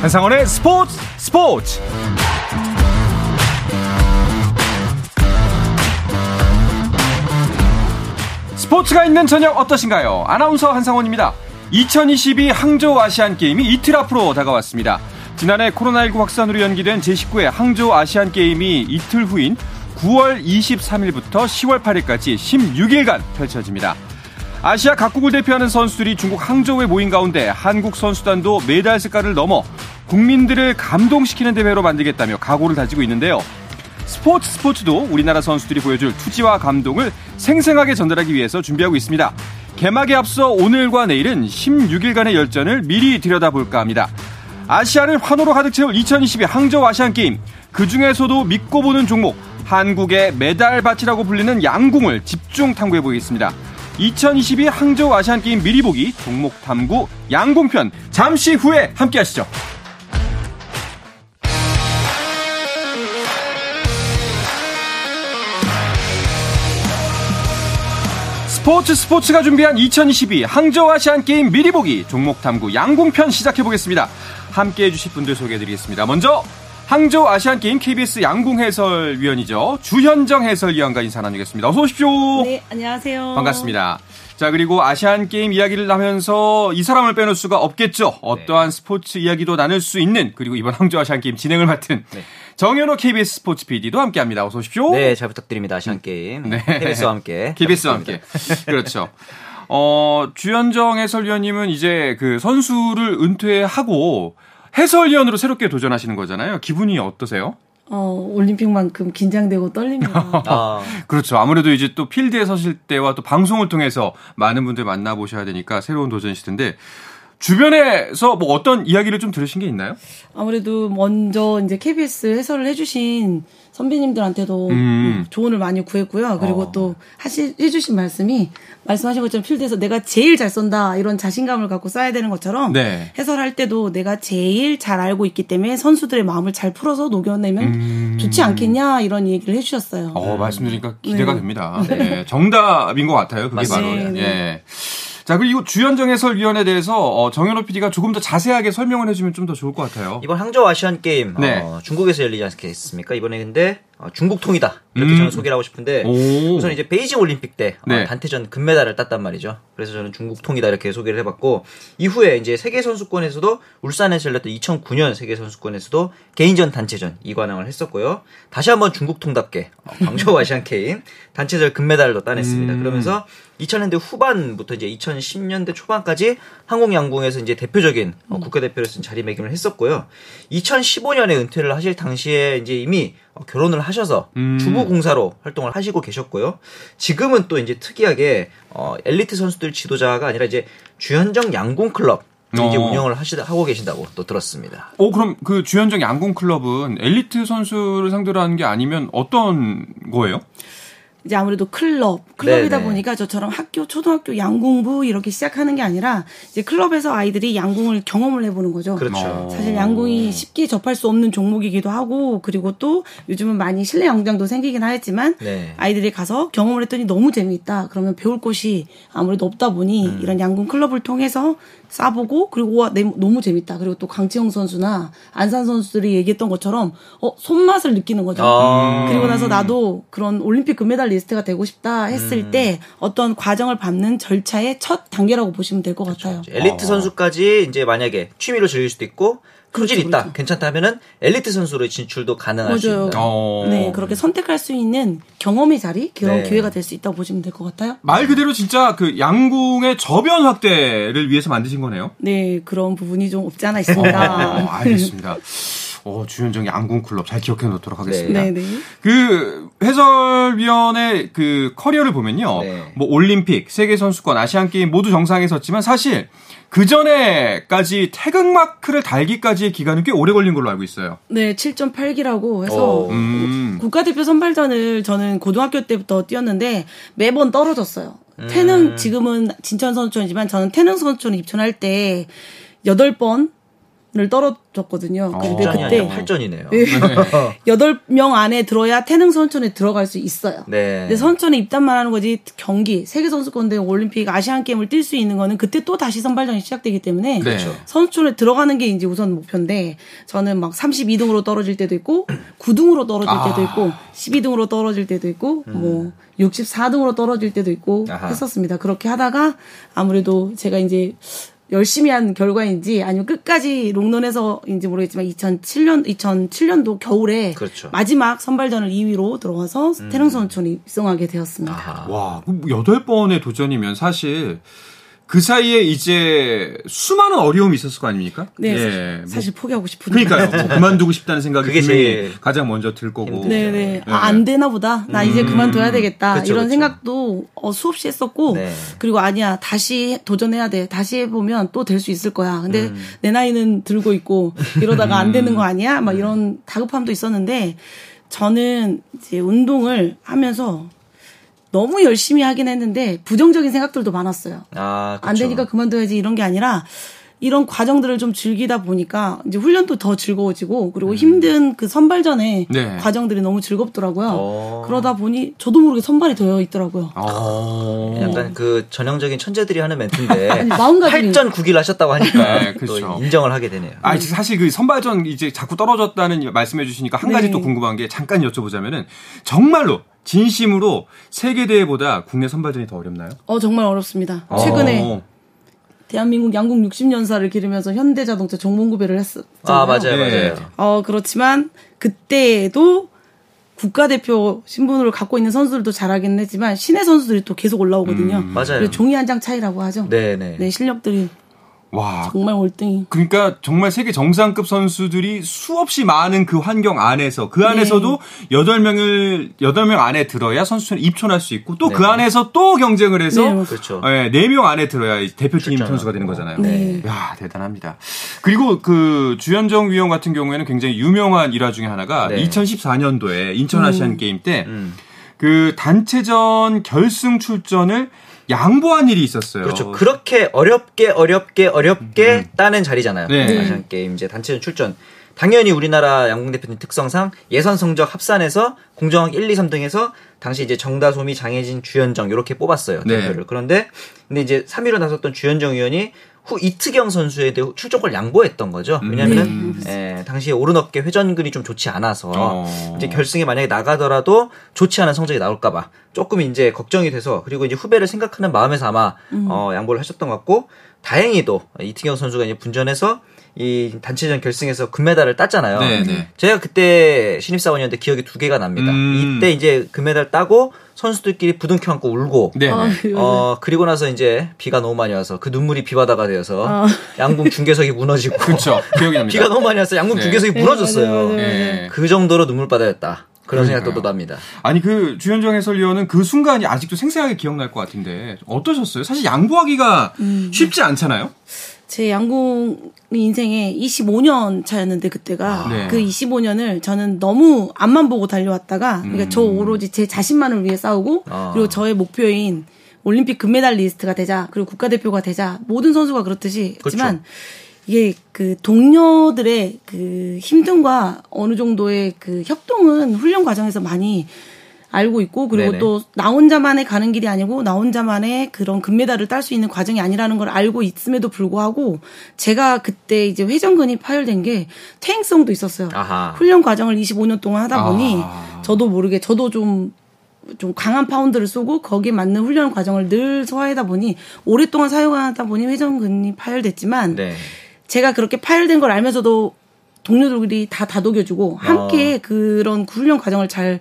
한상원의 스포츠 스포츠 스포츠가 있는 저녁 어떠신가요? 아나운서 한상원입니다. 2022 항저우 아시안 게임이 이틀 앞으로 다가왔습니다. 지난해 코로나19 확산으로 연기된 제19회 항저우 아시안 게임이 이틀 후인 9월 23일부터 10월 8일까지 16일간 펼쳐집니다. 아시아 각국을 대표하는 선수들이 중국 항저우에 모인 가운데 한국 선수단도 메달 색깔을 넘어 국민들을 감동시키는 대회로 만들겠다며 각오를 다지고 있는데요. 스포츠 스포츠도 우리나라 선수들이 보여줄 투지와 감동을 생생하게 전달하기 위해서 준비하고 있습니다. 개막에 앞서 오늘과 내일은 16일간의 열전을 미리 들여다볼까 합니다. 아시아를 환호로 가득 채울 2022 항저우 아시안 게임. 그 중에서도 믿고 보는 종목, 한국의 메달 밭이라고 불리는 양궁을 집중 탐구해 보겠습니다. 2022 항저우 아시안 게임 미리 보기 종목 탐구 양궁편 잠시 후에 함께 하시죠. 스포츠 스포츠가 준비한 2022 항저우 아시안 게임 미리 보기 종목 탐구 양궁편 시작해 보겠습니다. 함께 해주실 분들 소개해 드리겠습니다. 먼저 항저우 아시안 게임 KBS 양궁 해설위원이죠. 주현정 해설위원과 인사 나누겠습니다. 어서 오십시오. 네, 안녕하세요. 반갑습니다. 자, 그리고 아시안 게임 이야기를 하면서 이 사람을 빼놓을 수가 없겠죠. 어떠한 네. 스포츠 이야기도 나눌 수 있는 그리고 이번 항저우 아시안 게임 진행을 맡은 네. 정현호 KBS 스포츠 PD도 함께 합니다. 어서 오십시오. 네, 잘 부탁드립니다. 아시안 게임. 네. KBS와 함께. KBS와 함께. 그렇죠. 어, 주현정 해설위원님은 이제 그 선수를 은퇴하고 해설위원으로 새롭게 도전하시는 거잖아요. 기분이 어떠세요? 어, 올림픽만큼 긴장되고 떨립니다. 아, 그렇죠. 아무래도 이제 또 필드에 서실 때와 또 방송을 통해서 많은 분들 만나보셔야 되니까 새로운 도전이실 텐데, 주변에서 뭐 어떤 이야기를 좀 들으신 게 있나요? 아무래도 먼저 이제 KBS 해설을 해주신 선배님들한테도 음. 조언을 많이 구했고요. 그리고 어. 또 하시, 해주신 말씀이 말씀하신 것처럼 필드에서 내가 제일 잘 쏜다 이런 자신감을 갖고 써야 되는 것처럼 네. 해설할 때도 내가 제일 잘 알고 있기 때문에 선수들의 마음을 잘 풀어서 녹여내면 음. 좋지 않겠냐 이런 얘기를 해주셨어요. 어, 말씀드리니까 기대가 네. 됩니다. 네. 정답인 것 같아요. 그게 맞습니다. 바로. 네. 예. 자, 그리고 주연정 해설위원에 대해서 어, 정현호 PD가 조금 더 자세하게 설명을 해주면 좀 더 좋을 것 같아요. 이번 항저우 아시안 게임 네. 어, 중국에서 열리지 않겠습니까? 이번에 근데 어, 중국통이다. 이렇게 음. 저는 소개를 하고 싶은데 오. 우선 이제 베이징 올림픽 때 어, 네. 어, 단태전 금메달을 땄단 말이죠. 그래서 저는 중국통이다 이렇게 소개를 해봤고 이후에 이제 세계 선수권에서도 울산에서 열렸던 2009년 세계 선수권에서도 개인전 단체전 이관왕을 했었고요. 다시 한번 중국통답게 어, 광저우 아시안 게임 단체전 금메달도 따냈습니다. 음. 그러면서 2000년대 후반부터 이제 2010년대 초반까지 한국 양궁에서 이제 대표적인 어, 음. 국가대표로서 자리매김을 했었고요. 2015년에 은퇴를 하실 당시에 이제 이미 어, 결혼을 하셔서 음. 주부 공사로 활동을 하시고 계셨고요. 지금은 또 이제 특이하게 어, 엘리트 선수들 지도자가 아니라 이제 주현정 양궁 클럽 이제 어. 운영을 하시 하고 계신다고 또 들었습니다. 오 그럼 그 주현정 양궁 클럽은 엘리트 선수를 상대로 하는 게 아니면 어떤 거예요? 이제 아무래도 클럽, 클럽이다 네네. 보니까 저처럼 학교, 초등학교 양궁부 이렇게 시작하는 게 아니라 이제 클럽에서 아이들이 양궁을 경험을 해보는 거죠. 그렇죠. 사실 양궁이 쉽게 접할 수 없는 종목이기도 하고 그리고 또 요즘은 많이 실내 양장도 생기긴 하였지만 네. 아이들이 가서 경험을 했더니 너무 재미있다. 그러면 배울 곳이 아무래도 없다 보니 음. 이런 양궁 클럽을 통해서 싸보고 그리고 와 너무 재밌다. 그리고 또 강치영 선수나 안산 선수들이 얘기했던 것처럼 어 손맛을 느끼는 거죠. 아~ 그리고 나서 나도 그런 올림픽 금메달 리스트가 되고 싶다 했을 음. 때 어떤 과정을 밟는 절차의 첫 단계라고 보시면 될것 그렇죠. 같아요. 엘리트 어. 선수까지 이제 만약에 취미로 즐길 수도 있고 소질 그렇죠, 있다, 그렇죠. 괜찮다 하면은 엘리트 선수로 진출도 가능할 맞아요. 수 있는. 어. 네, 그렇게 선택할 수 있는 경험의 자리, 그런 네. 기회가 될 수 있다고 보시면 될 것 같아요. 말 그대로 진짜 그 양궁의 저변 확대를 위해서 만드신 거네요. 네, 그런 부분이 좀 없지 않아 있습니다. 어, 알겠습니다. 어, 주현정 양궁 클럽 잘 기억해 놓도록 하겠습니다. 네, 네. 그 해설위원의 그 커리어를 보면요. 네. 뭐 올림픽, 세계 선수권, 아시안 게임 모두 정상에 섰지만 사실 그 전에까지 태극마크를 달기까지의 기간은 꽤 오래 걸린 걸로 알고 있어요. 네, 7.8기라고 해서 음. 국가대표 선발전을 저는 고등학교 때부터 뛰었는데 매번 떨어졌어요. 음. 태능 지금은 진천 선수촌이지만 저는 태능 선수촌에 입촌할 때 8번 을 떨어졌거든요. 근데 어. 그때 8전이네요. 8명 안에 들어야 태릉 선천에 들어갈 수 있어요. 네. 근데 선천에 입단만 하는 거지 경기 세계 선수권대 올림픽 아시안 게임을 뛸 수 있는 거는 그때 또 다시 선발전이 시작되기 때문에 네. 선수촌에 들어가는 게 이제 우선 목표인데 저는 막 32등으로 떨어질 때도 있고 9등으로 떨어질 아. 때도 있고 12등으로 떨어질 때도 있고 음. 뭐 64등으로 떨어질 때도 있고 아하. 했었습니다. 그렇게 하다가 아무래도 제가 이제 열심히 한 결과인지 아니면 끝까지 롱런에서인지 모르겠지만 2007년 2007년도 겨울에 그렇죠. 마지막 선발전을 2위로 들어와서 음. 태릉 선수촌이 입성하게 되었습니다. 아하. 와, 8번의 도전이면 사실 그 사이에 이제 수많은 어려움이 있었을 거 아닙니까? 네. 예. 사실 포기하고 싶은데. 그러니까요. 뭐 그만두고 싶다는 생각이 그게 제일 가장 먼저 들 거고. 네, 네. 아, 안 되나 보다. 나 이제 음. 그만둬야 되겠다. 그쵸, 이런 그쵸. 생각도 어, 수없이 했었고. 네. 그리고 아니야. 다시 도전해야 돼. 다시 해보면 또 될 수 있을 거야. 근데 음. 내 나이는 들고 있고 이러다가 안 되는 거 아니야? 막 이런 다급함도 있었는데 저는 이제 운동을 하면서 너무 열심히 하긴 했는데 부정적인 생각들도 많았어요. 아, 안 되니까 그만둬야지 이런 게 아니라 이런 과정들을 좀 즐기다 보니까 이제 훈련도 더 즐거워지고 그리고 음. 힘든 그 선발전에 네. 과정들이 너무 즐겁더라고요. 어. 그러다 보니 저도 모르게 선발이 되어 있더라고요. 어. 약간 그 전형적인 천재들이 하는 멘트인데 마음가짐이 8전 9길 하셨다고 하니까 네, 그렇죠. 또 인정을 하게 되네요. 아, 사실 그 선발전 이제 자꾸 떨어졌다는 말씀해 주시니까 한 가지 네. 또 궁금한 게 잠깐 여쭤보자면은 정말로 진심으로 세계 대회보다 국내 선발전이 더 어렵나요? 어 정말 어렵습니다. 어. 최근에 대한민국 양국 60년사를 기르면서 현대자동차 종목구배를 했었죠. 아 맞아요, 네. 맞아요. 어 그렇지만 그때도 국가대표 신분을 갖고 있는 선수들도 잘하긴 했지만 신의 선수들이 또 계속 올라오거든요. 음, 맞아요. 종이 한 장 차이라고 하죠. 네, 네. 네, 실력들이 와. 정말 월등히. 그러니까 정말 세계 정상급 선수들이 수없이 많은 그 환경 안에서 그 안에서도 여덟 네. 명을 여덟 명 안에 들어야 선수촌에 입촌할 수 있고 또그 네. 안에서 또 경쟁을 해서 네. 그렇죠. 예, 네명 안에 들어야 대표팀. 선수가 되는 거잖아요. 네. 야, 대단합니다. 그리고 그 주현정 위원 같은 경우에는 굉장히 유명한 일화 중에 하나가 2014년도에 인천 아시안 음. 게임 때그 음. 그 단체전 결승 출전을 양보한 일이 있었어요. 그렇죠. 그렇게 어렵게 어렵게 어렵게 음. 따낸 자리잖아요. 네. 아시안 게임 이제 단체전 출전. 당연히 우리나라 양궁 대표팀 특성상 예선 성적 합산해서 공정하게 1, 2, 3등에서 당시 이제 정다솜이 장혜진, 주현정 이렇게 뽑았어요. 네. 대표를. 그런데 근데 이제 3위로 나섰던 주현정 의원이 후 이트경 선수에 대해 출전권을 양보했던 거죠. 왜냐하면 음. 에, 당시에 오른어깨 회전근이 좀 좋지 않아서 어. 이제 결승에 만약에 나가더라도 좋지 않은 성적이 나올까봐 조금 이제 걱정이 돼서 그리고 이제 후배를 생각하는 마음에서 아마 음. 어, 양보를 하셨던 것 같고 다행히도 이트경 선수가 이제 분전해서 이 단체전 결승에서 금메달을 땄잖아요. 네네. 네. 제가 그때 신입사원이었는데 기억이 두 개가 납니다. 음. 이때 이제 금메달 따고 선수들끼리 부둥켜 안고 울고 네. 아, 어 그리고 나서 이제 비가 너무 많이 와서 그 눈물이 비바다가 되어서 아. 양궁 중계석이 무너지고 그렇죠 기억이 납니다. 비가 너무 많이 와서 양궁 네. 중계석이 무너졌어요. 네, 네, 그 정도로 눈물바다였다. 그런 생각도 또 납니다. 아니 그 주현정 해설위원은 그 순간이 아직도 생생하게 기억날 것 같은데 어떠셨어요? 사실 양보하기가 음. 쉽지 않잖아요. 제 양궁 인생에 25년 차였는데 그때가 아, 네. 그 25년을 저는 너무 앞만 보고 달려왔다가 그러니까 저 음. 오로지 제 자신만을 위해 싸우고 아. 그리고 저의 목표인 올림픽 금메달리스트가 되자 그리고 국가대표가 되자 모든 선수가 그렇듯이 그렇죠. 이게 그 동료들의 그 힘듦과 어느 정도의 그 협동은 훈련 과정에서 많이 알고 있고 그리고 또 나 혼자만의 가는 길이 아니고 나 혼자만의 그런 금메달을 딸 수 있는 과정이 아니라는 걸 알고 있음에도 불구하고 제가 그때 이제 회전근이 파열된 게 퇴행성도 있었어요. 아하. 훈련 과정을 25년 동안 하다 보니 아. 저도 모르게 저도 좀좀 강한 파운드를 쏘고 거기에 맞는 훈련 과정을 늘 소화하다 보니 오랫동안 사용하다 보니 회전근이 파열됐지만 네. 제가 그렇게 파열된 걸 알면서도 동료들이 다 다독여주고 함께 어. 그런 훈련 과정을 잘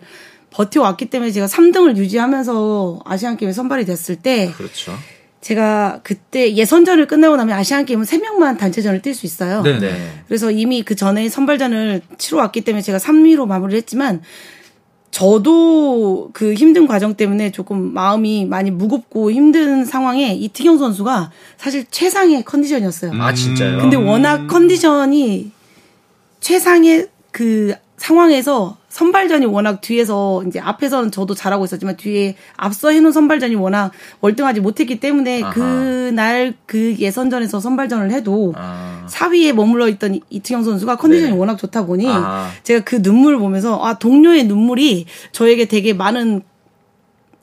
버텨왔기 때문에 제가 3등을 유지하면서 아시안 게임에 선발이 됐을 때 그렇죠. 제가 그때 예선전을 끝나고 나면 아시안 게임은 3명만 단체전을 뛸 수 있어요. 네네. 네. 그래서 이미 그 전에 선발전을 치러 왔기 때문에 제가 3위로 마무리를 했지만 저도 그 힘든 과정 때문에 조금 마음이 많이 무겁고 힘든 상황에 이태경 선수가 사실 최상의 컨디션이었어요. 아, 진짜요? 근데 워낙 컨디션이 최상의 그 상황에서 선발전이 워낙 뒤에서 이제 앞에서는 저도 잘하고 있었지만 뒤에 앞서 해놓은 선발전이 워낙 월등하지 못했기 때문에 그날 그 예선전에서 선발전을 해도 아. 4위에 머물러 있던 이트경 선수가 컨디션이 네. 워낙 좋다 보니 아. 제가 그 눈물을 보면서 아 동료의 눈물이 저에게 되게 많은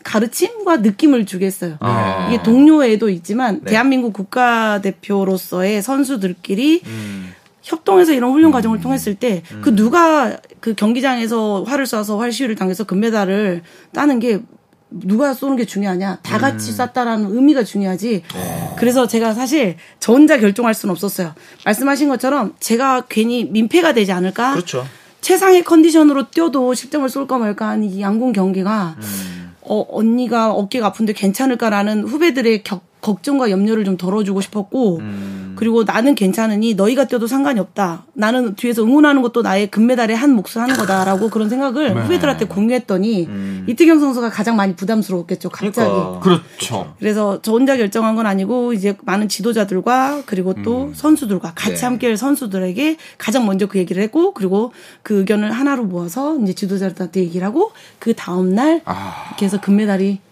가르침과 느낌을 주겠어요. 아. 이게 동료애도 있지만 네. 대한민국 국가대표로서의 선수들끼리 음. 협동해서 이런 훈련 과정을 음. 통했을 때그 음. 누가 그 경기장에서 활을 쏴서 활 시위를 당해서 금메달을 따는 게 누가 쏘는 게 중요하냐 다 같이 음. 쐈다라는 의미가 중요하지 네. 그래서 제가 사실 저 혼자 결정할 수는 없었어요 말씀하신 것처럼 제가 괜히 민폐가 되지 않을까 그렇죠. 최상의 컨디션으로 뛰어도 10점을 쏠까 말까 하는 이 양궁 경기가 음. 어, 언니가 어깨가 아픈데 괜찮을까라는 후배들의 격, 걱정과 염려를 좀 덜어주고 싶었고 음. 그리고 나는 괜찮으니 너희가 뛰어도 상관이 없다. 나는 뒤에서 응원하는 것도 나의 금메달의 한 몫을 하는 거다라고 그런 생각을 네. 후배들한테 공유했더니 음. 이태경 선수가 가장 많이 부담스러웠겠죠. 갑자기. 그러니까. 그렇죠. 그래서 저 혼자 결정한 건 아니고 이제 많은 지도자들과 그리고 또 음. 선수들과 같이 네. 함께할 선수들에게 가장 먼저 그 얘기를 했고 그리고 그 의견을 하나로 모아서 이제 지도자들한테 얘기를 하고 그 다음 날 아. 이렇게 해서 금메달이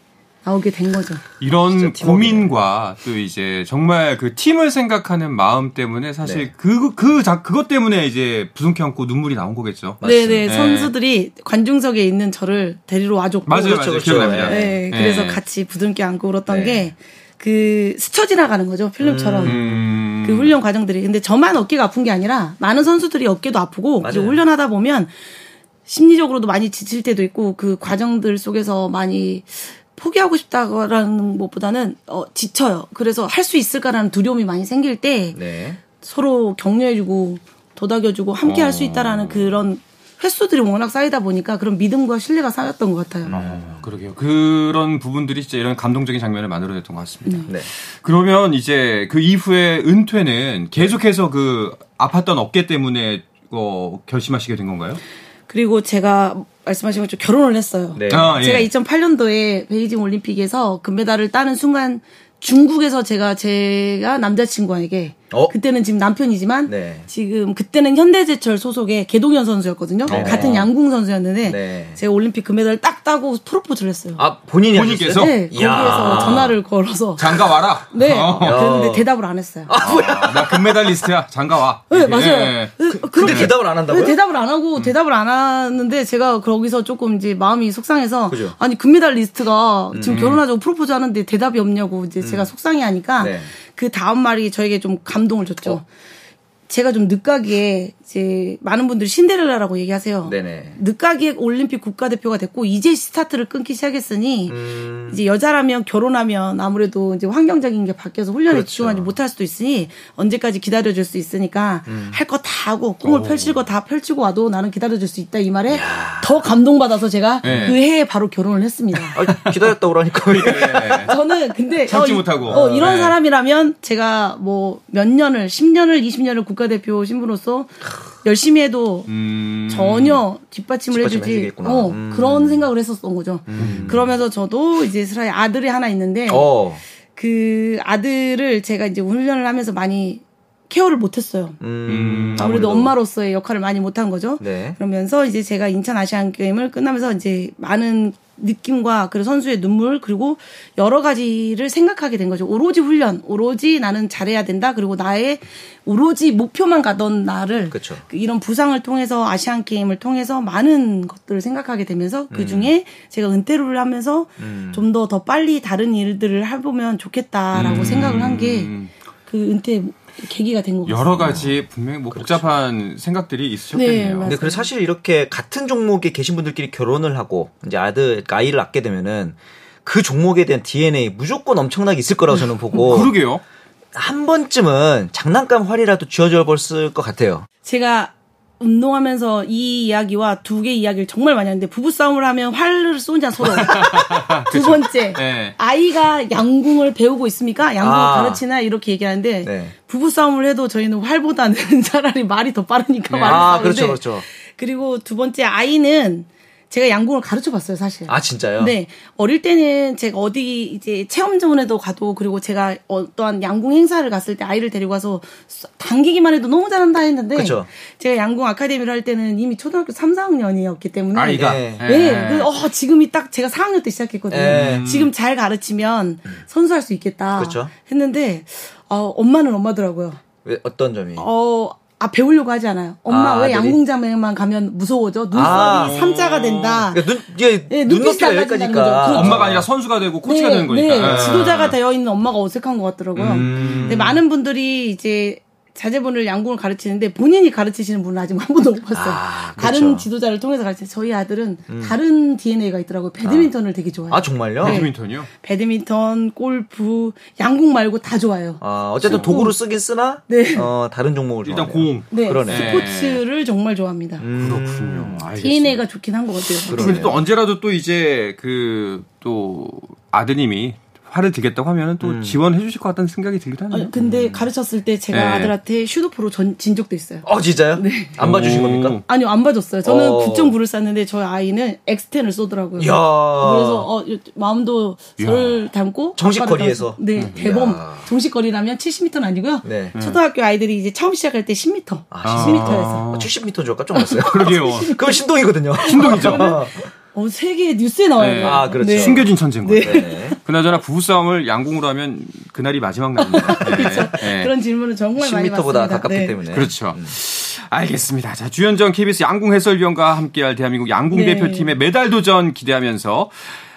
나오게 된 거죠. 이런 고민과 또 이제 정말 그 팀을 생각하는 마음 때문에 사실 네. 그, 그, 자, 그것 때문에 이제 부둥켜 안고 눈물이 나온 거겠죠. 네네. 네. 선수들이 관중석에 있는 저를 데리러 와줬고. 맞아요, 맞아요. 그렇죠, 기억납니다. 네. 네. 그래서 같이 부둥켜 안고 울었던 네. 게, 그, 스쳐 지나가는 거죠. 필름처럼. 음... 그 훈련 과정들이. 근데 저만 어깨가 아픈 게 아니라, 많은 선수들이 어깨도 아프고, 그리고 훈련하다 보면, 심리적으로도 많이 지칠 때도 있고, 그 과정들 속에서 많이, 포기하고 싶다라는 것보다는 어, 지쳐요. 그래서 할 수 있을까라는 두려움이 많이 생길 때 네. 서로 격려해주고 도닥여주고 함께 어. 할수 있다라는 그런 횟수들이 워낙 쌓이다 보니까 그런 믿음과 신뢰가 쌓였던 것 같아요. 어, 그러게요. 그런 부분들이 진짜 이런 감동적인 장면을 만들어냈던 것 같습니다. 네. 네. 그러면 이제 그 이후에 은퇴는 계속해서 그 아팠던 어깨 때문에 어, 결심하시게 된 건가요? 그리고 제가 말씀하신 것처럼 결혼을 했어요. 네. 아, 예. 제가 2008년도에 베이징 올림픽에서 금메달을 따는 순간 중국에서 제가 제가 남자친구에게 어? 그때는 지금 남편이지만 네. 지금 그때는 현대제철 소속의 개동현 선수였거든요. 네. 같은 양궁 선수였는데 네. 제가 올림픽 금메달 딱 따고 프로포즈를 했어요. 아 본인이 본인께서 네, 거기에서 전화를 걸어서 장가 와라. 네. 어. 그런데 대답을 안 했어요. 아 뭐야? 아, 나 금메달리스트야. 장가 와. 네 맞아요. 네. 그, 근데 대답을 안 한다고요? 네, 대답을 안 하고 음. 대답을 안 하는데 제가 거기서 조금 이제 마음이 속상해서 그죠. 아니 금메달리스트가 지금 음. 결혼하자고 프로포즈 하는데 대답이 없냐고 이제 음. 제가 속상해하니까. 네. 그 다음 말이 저에게 좀 감동을 줬죠. 어. 제가 좀 늦가기에 이제 많은 분들이 신데렐라라고 얘기하세요. 네네. 늦가기에 올림픽 국가대표가 됐고 이제 스타트를 끊기 시작했으니 음... 이제 여자라면 결혼하면 아무래도 이제 환경적인 게 바뀌어서 훈련에 그렇죠. 집중하지 못할 수도 있으니 언제까지 기다려줄 수 있으니까 음... 할거 다 하고 꿈을 오. 펼칠 거 다 펼치고 와도 나는 기다려줄 수 있다 이 말에 야... 더 감동받아서 제가 네. 그 해에 바로 결혼을 했습니다. 아, 기다렸다 오라니까. 네. 저는 근데 참지 어, 못하고 어, 이런 네. 사람이라면 제가 뭐 몇 년을 10년을 20년을 국가 대표 신분으로서 열심히 해도 음... 전혀 뒷받침을 해주지 어, 음... 그런 생각을 했었던 거죠. 음... 그러면서 저도 이제 스라의 아들이 하나 있는데 어. 그 아들을 제가 이제 훈련을 하면서 많이 케어를 못했어요. 음, 아무래도, 아무래도, 엄마로서의 역할을 많이 못한 거죠. 네. 그러면서 이제 제가 인천 아시안 게임을 끝나면서 이제 많은 느낌과 그 선수의 눈물 그리고 여러 가지를 생각하게 된 거죠. 오로지 훈련, 오로지 나는 잘해야 된다. 그리고 나의 오로지 목표만 가던 나를 그쵸. 그 이런 부상을 통해서 아시안 게임을 통해서 많은 것들을 생각하게 되면서 그 음. 중에 음. 제가 은퇴를 하면서 음. 좀더 더 빨리 다른 일들을 해보면 좋겠다라고 음. 생각을 한 게 그 은퇴 계기가 된 것 같아요. 여러 가지 분명히 뭐 그렇죠. 복잡한 생각들이 있으셨겠네요. 네, 근데 그래서 사실 이렇게 같은 종목에 계신 분들끼리 결혼을 하고 이제 아들 그러니까 아이를 낳게 되면은 그 종목에 대한 DNA 무조건 엄청나게 있을 거라고 저는 보고. 그러게요. 한 번쯤은 장난감 활이라도 쥐어져 볼것 같아요. 제가 운동하면서 이 이야기와 두 개 이야기를 정말 많이 하는데 부부싸움을 하면 활을 쏘냐 서로. 두 번째 네. 아이가 양궁을 배우고 있습니까? 양궁을 아. 가르치나 이렇게 얘기하는데 네. 부부싸움을 해도 저희는 활보다는 차라리 말이 더 빠르니까 네. 말을 아, 그렇죠, 그렇죠. 그리고 두 번째 아이는 제가 양궁을 가르쳐 봤어요, 사실. 아, 진짜요? 네. 어릴 때는 제가 어디 이제 체험전에도 가도 그리고 제가 어떠한 양궁 행사를 갔을 때 아이를 데리고 가서 당기기만 해도 너무 잘한다 했는데 그쵸. 제가 양궁 아카데미를 할 때는 이미 초등학교 3, 4학년이었기 때문에 아이가 네. 네. 그, 어, 지금이 딱 제가 4학년 때 시작했거든요. 네. 지금 잘 가르치면 선수할 수 있겠다 그쵸. 했는데 어, 엄마는 엄마더라고요. 왜 어떤 점이? 어, 아 배우려고 하지 않아요. 엄마 아, 왜 양궁자매만 가면 무서워져? 눈썹이 아, 삼자가 된다. 그러니까 눈, 이게 네, 눈높이가 여기까지니까. 그렇죠. 엄마가 아니라 선수가 되고 코치가 네, 되는 거니까. 네, 네. 지도자가 되어 있는 엄마가 어색한 것 같더라고요. 음. 근데 많은 분들이 이제 자제분을 양궁을 가르치는데 본인이 가르치시는 분은 아직 한 번도 못 봤어요. 아, 그렇죠. 다른 지도자를 통해서 가르치는 저희 아들은 음. 다른 DNA가 있더라고요. 배드민턴을 아. 되게 좋아해요. 아 정말요? 네. 배드민턴이요? 배드민턴, 골프, 양궁 말고 다 좋아해요. 아 어쨌든 도구를 쓰긴 쓰나 네. 어, 다른 종목을 일단 공. 네. 그러네. 스포츠를 정말 좋아합니다. 음. 그렇군요. 알겠습니다. DNA가 좋긴 한 것 같아요. 그런데 또 언제라도 또 이제 그 또 아드님이 화를 들겠다고 하면은 또 음. 지원해 주실 것 같다는 생각이 들기도 하네요. 아, 근데 음. 가르쳤을 때 제가 네. 아들한테 슈도프로 전, 진 적도 있어요. 어, 진짜요? 네. 안 봐주신 겁니까? 아니요, 안 봐줬어요. 저는 어. 9.9를 쐈는데 저희 아이는 X10을 쏘더라고요. 야. 그래서 어, 마음도 저를 닮고 정식 거리에서 네, 음. 대범. 정식 거리라면 70m는 아니고요. 네. 초등학교 아이들이 이제 처음 시작할 때 10m. 아, 10m에서. 70m 줄 깜짝 놀랐어요. 그러게요. 그럼 신동이거든요. 신동이죠. 어, 세계 뉴스에 나와요. 네. 아, 그렇죠. 네. 숨겨진 천재인 거예요. 네. 그나저나 부부싸움을 양궁으로 하면 그날이 마지막 날입니다. 그렇죠. 네. 그런 질문은 정말 많이 받습니다. 10m보다 가깝기 네. 때문에. 그렇죠. 음. 알겠습니다. 자, 주현정 KBS 양궁 해설위원과 함께할 대한민국 양궁 네. 대표팀의 메달 도전 기대하면서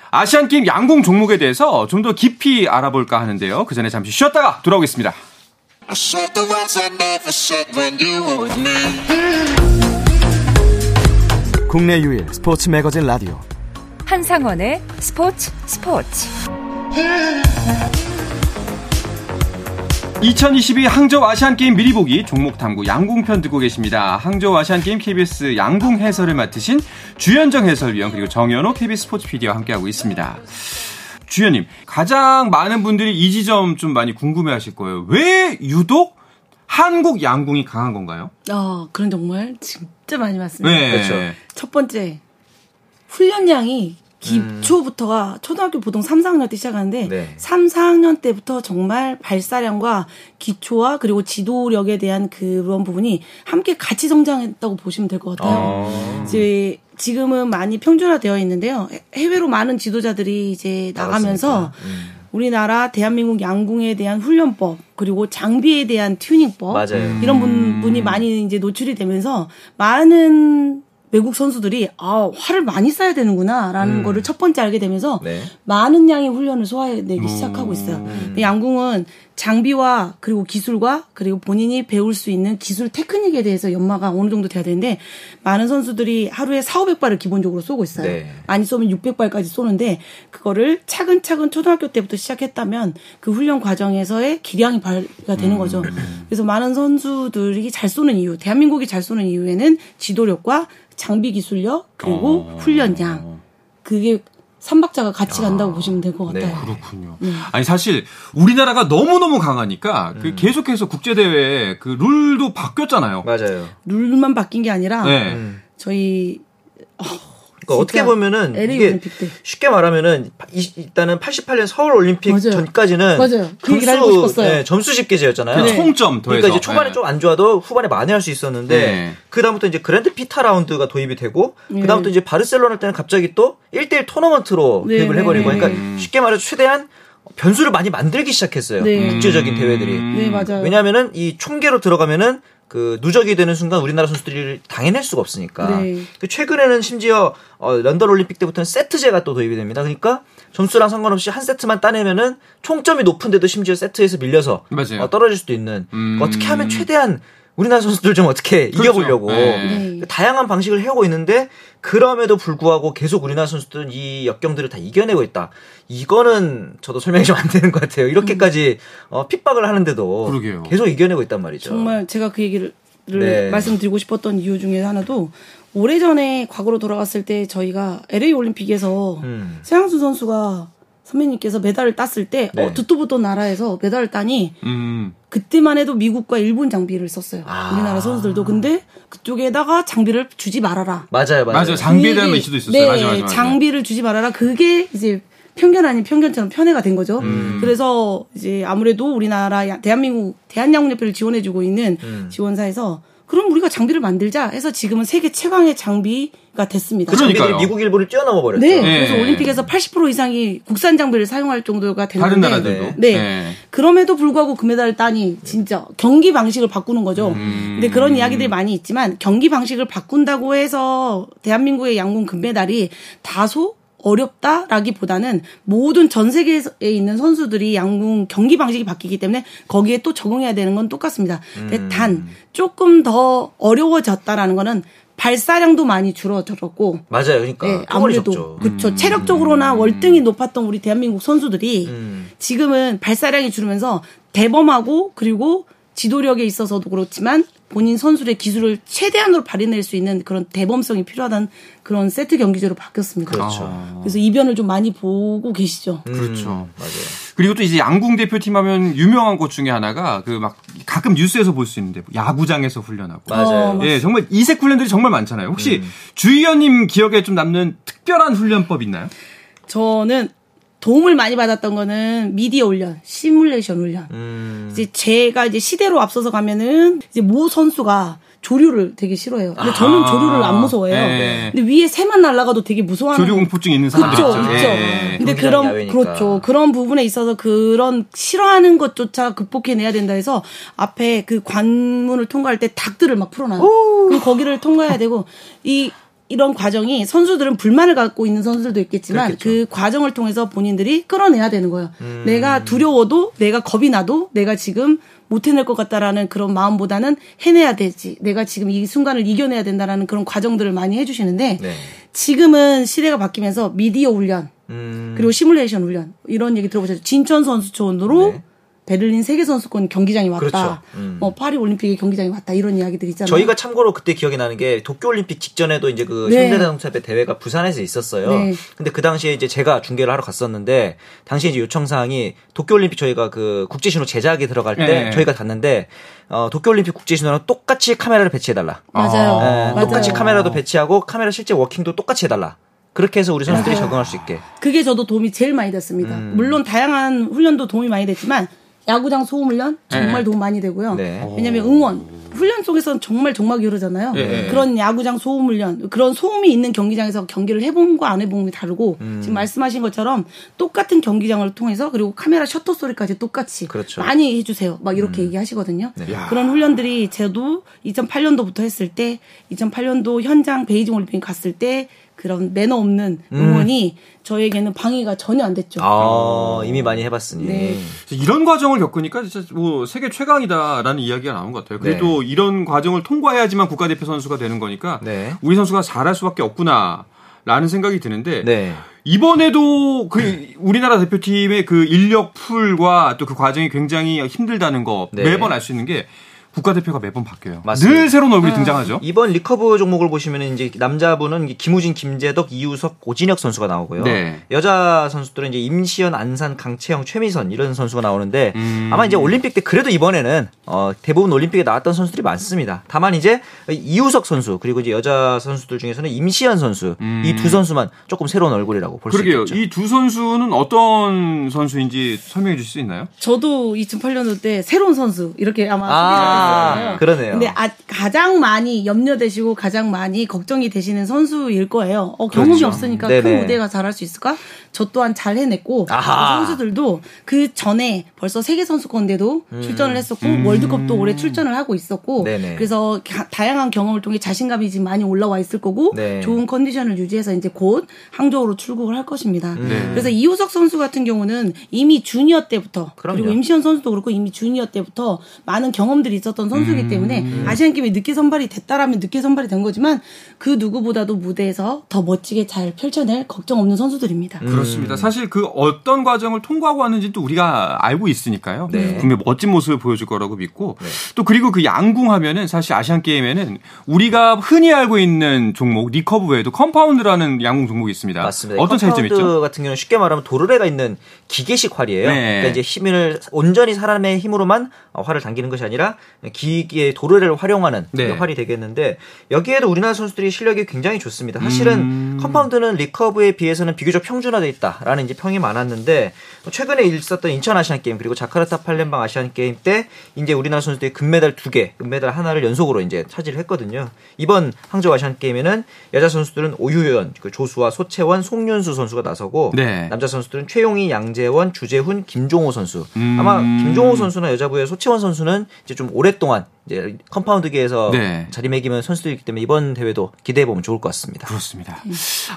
아시안 게임 양궁 종목에 대해서 좀 더 깊이 알아볼까 하는데요. 그 전에 잠시 쉬었다가 돌아오겠습니다. 국내 유일 스포츠 매거진 라디오 한상원의 스포츠 스포츠 2022 항저우 아시안게임 미리 보기 종목 탐구 양궁편 듣고 계십니다. 항저우 아시안게임 KBS 양궁 해설을 맡으신 주현정 해설위원 그리고 정현호 KBS 스포츠 PD와 함께하고 있습니다. 주현님, 가장 많은 분들이 이 지점 좀 많이 궁금해 하실 거예요. 왜 유독 한국 양궁이 강한 건가요? 어, 그런 정말 진짜 많이 봤습니다. 네. 그렇죠. 첫 번째, 훈련량이 기초부터가 음. 초등학교 보통 3, 4학년 때 시작하는데 네. 3, 4학년 때부터 정말 발사량과 기초와 그리고 지도력에 대한 그런 부분이 함께 같이 성장했다고 보시면 될 것 같아요. 아. 이제 지금은 많이 평준화되어 있는데요. 해외로 많은 지도자들이 이제 나가면서 음. 우리나라 대한민국 양궁에 대한 훈련법 그리고 장비에 대한 튜닝법 맞아요. 이런 분, 분이 많이 이제 노출이 되면서 많은 외국 선수들이 아 화를 많이 쏴야 되는구나라는 음. 거를 첫 번째 알게 되면서 네. 많은 양의 훈련을 소화해내기 음. 시작하고 있어요. 근데 양궁은 장비와 그리고 기술과 그리고 본인이 배울 수 있는 기술 테크닉에 대해서 연마가 어느 정도 돼야 되는데 많은 선수들이 하루에 4, 500발을 기본적으로 쏘고 있어요. 네. 많이 쏘면 600발까지 쏘는데 그거를 차근차근 초등학교 때부터 시작했다면 그 훈련 과정에서의 기량이 발휘가 되는 음. 거죠. 그래서 많은 선수들이 잘 쏘는 이유, 대한민국이 잘 쏘는 이유에는 지도력과 장비 기술력 그리고 어. 훈련량 그게 삼박자가 같이 간다고 보시면 될 것 같아요. 네. 그렇군요. 네. 아니 사실 우리나라가 너무 너무 강하니까 그 음. 그 계속해서 국제 대회 그 룰도 바뀌었잖아요. 맞아요. 룰만 바뀐 게 아니라 네. 음. 저희 어, 그러니까 어떻게 보면은 이게 쉽게 말하면은 일단은 88년 서울 올림픽 맞아요. 전까지는 맞아요. 그 점수 네, 점수 집계제였잖아요. 네. 총점 더해서. 그러니까 이제 초반에 네. 좀안 좋아도 후반에 만회할 수 있었는데 네. 그 다음부터 이제 그랜드 피타 라운드가 도입이 되고 네. 그다음부터 이제 바르셀로나 때는 갑자기 또 1대1 토너먼트로 네, 도입을 해버리고 그러니까 쉽게 말해서 최대한 변수를 많이 만들기 시작했어요. 국제적인 대회들이. 네, 맞아요. 왜냐하면은 이 총계로 들어가면은 그 누적이 되는 순간 우리나라 선수들이 당해낼 수가 없으니까. 네. 그 최근에는 심지어 어, 런던 올림픽 때부터는 세트제가 또 도입이 됩니다. 그러니까 점수랑 상관없이 한 세트만 따내면은 총점이 높은데도 심지어 세트에서 밀려서 어, 떨어질 수도 있는. 음... 어떻게 하면 최대한 우리나라 선수들 좀 어떻게 그렇죠. 이겨보려고 네. 다양한 방식을 해오고 있는데 그럼에도 불구하고 계속 우리나라 선수들은 이 역경들을 다 이겨내고 있다. 이거는 저도 설명이 좀 안 되는 것 같아요. 이렇게까지 어, 핍박을 하는데도 그러게요. 계속 이겨내고 있단 말이죠. 정말 제가 그 얘기를 네. 말씀드리고 싶었던 이유 중에 하나도 오래전에 과거로 돌아갔을 때 저희가 LA 올림픽에서 음. 최양수 선수가 선배님께서 메달을 땄을 때 네. 어, 듣도보도 나라에서 메달을 따니 음. 그때만 해도 미국과 일본 장비를 썼어요. 아. 우리나라 선수들도 근데 그쪽에다가 장비를 주지 말아라. 맞아요, 맞아요. 맞아요. 장비에 대한 이슈도 있었어요. 네, 맞아요, 맞아요, 맞아요. 장비를 주지 말아라. 그게 이제 편견 아닌 편견처럼 편애가 된 거죠. 음. 그래서 이제 아무래도 우리나라 대한민국 대한양궁협회를 지원해주고 있는 음. 지원사에서 그럼 우리가 장비를 만들자 해서 지금은 세계 최강의 장비가 됐습니다. 그러니까 미국 일본을 뛰어넘어 버렸죠. 네, 네, 그래서 올림픽에서 80% 이상이 국산 장비를 사용할 정도가 됐는데 다른 나라들도 네. 네. 그럼에도 불구하고 금메달을 따니 진짜 경기 방식을 바꾸는 거죠. 음. 근데 그런 이야기들이 많이 있지만 경기 방식을 바꾼다고 해서 대한민국의 양궁 금메달이 다소 어렵다라기보다는 모든 전 세계에 있는 선수들이 양궁 경기 방식이 바뀌기 때문에 거기에 또 적응해야 되는 건 똑같습니다. 음. 단 조금 더 어려워졌다라는 거는 발사량도 많이 줄어들었고 맞아요. 그러니까 네, 아무래도 그렇죠. 음. 체력적으로나 월등히 높았던 우리 대한민국 선수들이 음. 지금은 발사량이 줄으면서 대범하고 그리고 지도력에 있어서도 그렇지만 본인 선수의 기술을 최대한으로 발휘낼 수 있는 그런 대범성이 필요하다는 그런 세트 경기제로 바뀌었습니다. 그렇죠. 아. 그래서 이변을 좀 많이 보고 계시죠. 음, 그렇죠. 맞아요. 그리고 또 이제 양궁 대표팀 하면 유명한 것 중에 하나가 그 막 가끔 뉴스에서 볼 수 있는데 뭐 야구장에서 훈련하고. 맞아요. 예, 정말 이색 훈련들이 정말 많잖아요. 혹시 음. 주의원님 기억에 좀 남는 특별한 훈련법 있나요? 저는 도움을 많이 받았던 거는 미디어 훈련, 시뮬레이션 훈련. 음. 이제 제가 이제 시대로 앞서서 가면은 이제 모 선수가 조류를 되게 싫어해요. 근데 저는 아~ 조류를 안 무서워해요. 네. 근데 위에 새만 날아가도 되게 무서워하는. 조류 공포증 있는 사람들 그렇죠, 있죠. 그렇죠. 네. 근데 그런 야외니까. 그렇죠. 그런 부분에 있어서 그런 싫어하는 것조차 극복해 내야 된다 해서 앞에 그 관문을 통과할 때 닭들을 막 풀어놔요. 그럼 거기를 통과해야 되고 이 이런 과정이 선수들은 불만을 갖고 있는 선수들도 있겠지만 그렇겠죠. 그 과정을 통해서 본인들이 끌어내야 되는 거예요. 음. 내가 두려워도 내가 겁이 나도 내가 지금 못 해낼 것 같다라는 그런 마음보다는 해내야 되지. 내가 지금 이 순간을 이겨내야 된다라는 그런 과정들을 많이 해주시는데 네. 지금은 시대가 바뀌면서 미디어 훈련 음. 그리고 시뮬레이션 훈련 이런 얘기 들어보셨죠. 진천 선수촌으로 네. 베를린 세계 선수권 경기장이 왔다. 그렇죠. 음. 뭐 파리 올림픽의 경기장이 왔다. 이런 이야기들이 있잖아요. 저희가 참고로 그때 기억이 나는 게 도쿄 올림픽 직전에도 이제 그 네. 현대자동차배 대회가 부산에서 있었어요. 네. 근데 그 당시에 이제 제가 중계를 하러 갔었는데 당시에 이제 요청 사항이 도쿄 올림픽 저희가 그 국제 신호 제작에 들어갈 때 네. 저희가 갔는데 어, 도쿄 올림픽 국제 신호랑 똑같이 카메라를 배치해 달라. 맞아요. 네, 맞아요. 똑같이 카메라도 배치하고 카메라 실제 워킹도 똑같이 해 달라. 그렇게 해서 우리 선수들이 맞아요. 적응할 수 있게. 그게 저도 도움이 제일 많이 됐습니다. 음. 물론 다양한 훈련도 도움이 많이 됐지만 야구장 소음 훈련 정말 네. 도움 많이 되고요. 네. 왜냐하면 응원 훈련 속에서는 정말 정막이 흐르잖아요. 네. 그런 야구장 소음 훈련 그런 소음이 있는 경기장에서 경기를 해봄과 안 해봄이 다르고 음. 지금 말씀하신 것처럼 똑같은 경기장을 통해서 그리고 카메라 셔터 소리까지 똑같이 그렇죠. 많이 해주세요. 막 이렇게 음. 얘기하시거든요. 네. 그런 훈련들이 저도 2008년도부터 했을 때 2008년도 현장 베이징 올림픽 갔을 때 그런 매너 없는 음. 응원이 음. 저에게는 방해가 전혀 안 됐죠. 아, 이미 많이 해봤으니. 네. 이런 과정을 겪으니까 진짜 뭐 세계 최강이다라는 이야기가 나온 것 같아요. 그래도 네. 이런 과정을 통과해야지만 국가대표 선수가 되는 거니까 네. 우리 선수가 잘할 수밖에 없구나 라는 생각이 드는데 네. 이번에도 그 우리나라 대표팀의 그 인력 풀과 또 그 과정이 굉장히 힘들다는 거 네. 매번 알 수 있는 게 국가대표가 매번 바뀌어요. 맞습니다. 늘 새로운 얼굴이 아, 등장하죠. 이번 리커브 종목을 보시면 이제 남자분은 김우진, 김제덕, 이우석, 오진혁 선수가 나오고요. 네. 여자 선수들은 이제 임시현, 안산, 강채영, 최미선 이런 선수가 나오는데 음. 아마 이제 올림픽 때 그래도 이번에는 어, 대부분 올림픽에 나왔던 선수들이 많습니다. 다만 이제 이우석 선수 그리고 이제 여자 선수들 중에서는 임시현 선수 음. 이 두 선수만 조금 새로운 얼굴이라고 볼 수 있겠죠. 이 두 선수는 어떤 선수인지 설명해 주실 수 있나요? 저도 2008년도 때 새로운 선수 이렇게 아마 아. 아, 그러네요. 근데 아, 가장 많이 염려되시고 가장 많이 걱정이 되시는 선수일 거예요. 어, 경험이 그렇죠. 없으니까 네네. 큰 무대가 잘할 수 있을까? 저 또한 잘 해냈고 그 선수들도 그 전에 벌써 세계 선수권대도 음. 출전을 했었고 음. 월드컵도 올해 출전을 하고 있었고 네네. 그래서 가, 다양한 경험을 통해 자신감이 지금 많이 올라와 있을 거고 네. 좋은 컨디션을 유지해서 이제 곧 항저우로 출국을 할 것입니다. 네. 그래서 이우석 선수 같은 경우는 이미 주니어 때부터 그럼요. 그리고 임시현 선수도 그렇고 이미 주니어 때부터 많은 경험들이 있어 있었던 선수이기 음. 때문에 아시안 게임에 늦게 선발이 됐다라면 늦게 선발이 된 거지만 그 누구보다도 무대에서 더 멋지게 잘 펼쳐낼 걱정 없는 선수들입니다. 음. 그렇습니다. 사실 그 어떤 과정을 통과하고 왔는지 또 우리가 알고 있으니까요. 네. 분명 멋진 모습을 보여줄 거라고 믿고 네. 또 그리고 그 양궁하면은 사실 아시안 게임에는 우리가 흔히 알고 있는 종목 리커브 외에도 컴파운드라는 양궁 종목이 있습니다. 맞습니다. 어떤 차이점이 있죠? 같은 경우는 쉽게 말하면 도르래가 있는 기계식 활이에요. 네. 그러니까 이제 힘을 온전히 사람의 힘으로만 활을 당기는 것이 아니라 기계 도르래를 활용하는 네. 활이 되겠는데 여기에도 우리나라 선수들이 실력이 굉장히 좋습니다. 사실은 음... 컴파운드는 리커브에 비해서는 비교적 평준화돼 있다라는 이제 평이 많았는데 최근에 있었던 인천 아시안 게임 그리고 자카르타 팔렘방 아시안 게임 때 이제 우리나라 선수들이 금메달 두 개, 금메달 하나를 연속으로 이제 차지를 했거든요. 이번 항저우 아시안 게임에는 여자 선수들은 오유현, 그 조수아 소채원, 송윤수 선수가 나서고 네. 남자 선수들은 최용희, 양재원, 주재훈, 김종호 선수. 음... 아마 김종호 선수나 여자부의 소채원 선수는 이제 좀 오랫동안 이제 컴파운드계에서 네. 자리매김한 선수들이기 때문에 이번 대회도 기대해 보면 좋을 것 같습니다. 그렇습니다.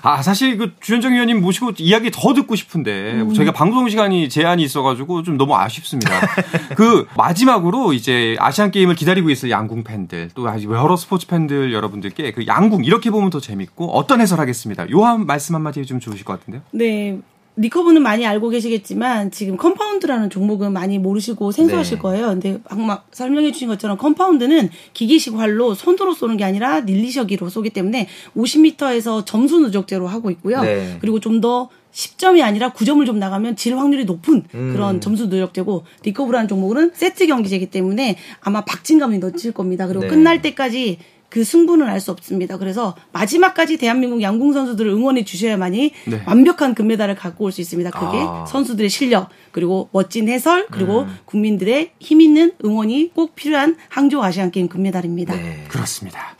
아 사실 그 주현정 위원님 모시고 이야기 더 듣고 싶은데 음. 저희가 방송 시간이 제한이 있어가지고 좀 너무 아쉽습니다. 그 마지막으로 이제 아시안 게임을 기다리고 있을 양궁 팬들 또 여러 스포츠 팬들 여러분들께 그 양궁 이렇게 보면 더 재밌고 어떤 해설하겠습니다. 요 한 말씀 한마디 좀 좋으실 것 같은데요. 네. 리커브는 많이 알고 계시겠지만 지금 컴파운드라는 종목은 많이 모르시고 생소하실 네. 거예요. 근데 아까 설명해 주신 것처럼 컴파운드는 기계식 활로 손으로 쏘는 게 아니라 releaser기로 쏘기 때문에 50m에서 점수 누적제로 하고 있고요. 네. 그리고 좀 더 10점이 아니라 9점을 좀 나가면 질 확률이 높은 음. 그런 점수 누적되고 리커브라는 종목은 세트 경기제이기 때문에 아마 박진감이 넘칠 겁니다. 그리고 네. 끝날 때까지 그 승부는 알 수 없습니다. 그래서 마지막까지 대한민국 양궁 선수들을 응원해 주셔야만이 네. 완벽한 금메달을 갖고 올 수 있습니다. 그게 아. 선수들의 실력 그리고 멋진 해설 그리고 음. 국민들의 힘 있는 응원이 꼭 필요한 항저우 아시안 게임 금메달입니다. 네. 그렇습니다.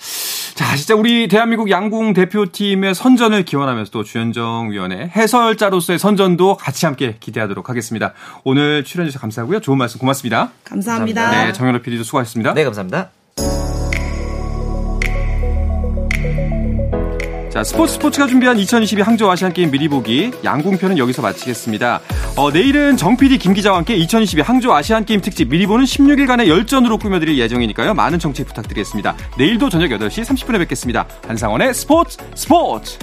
자, 진짜 우리 대한민국 양궁 대표팀의 선전을 기원하면서 또 주현정 위원의 해설자로서의 선전도 같이 함께 기대하도록 하겠습니다. 오늘 출연해 주셔서 감사하고요. 좋은 말씀 고맙습니다. 감사합니다. 감사합니다. 네, 정현호 PD도 수고하셨습니다. 네, 감사합니다. 자, 스포츠 스포츠가 준비한 2022 항저우 아시안 게임 미리 보기 양궁편은 여기서 마치겠습니다. 어, 내일은 정 PD 김 기자와 함께 2022 항저우 아시안 게임 특집 미리 보는 16일간의 열전으로 꾸며드릴 예정이니까요. 많은 청취 부탁드리겠습니다. 내일도 저녁 8시 30분에 뵙겠습니다. 한상원의 스포츠 스포츠!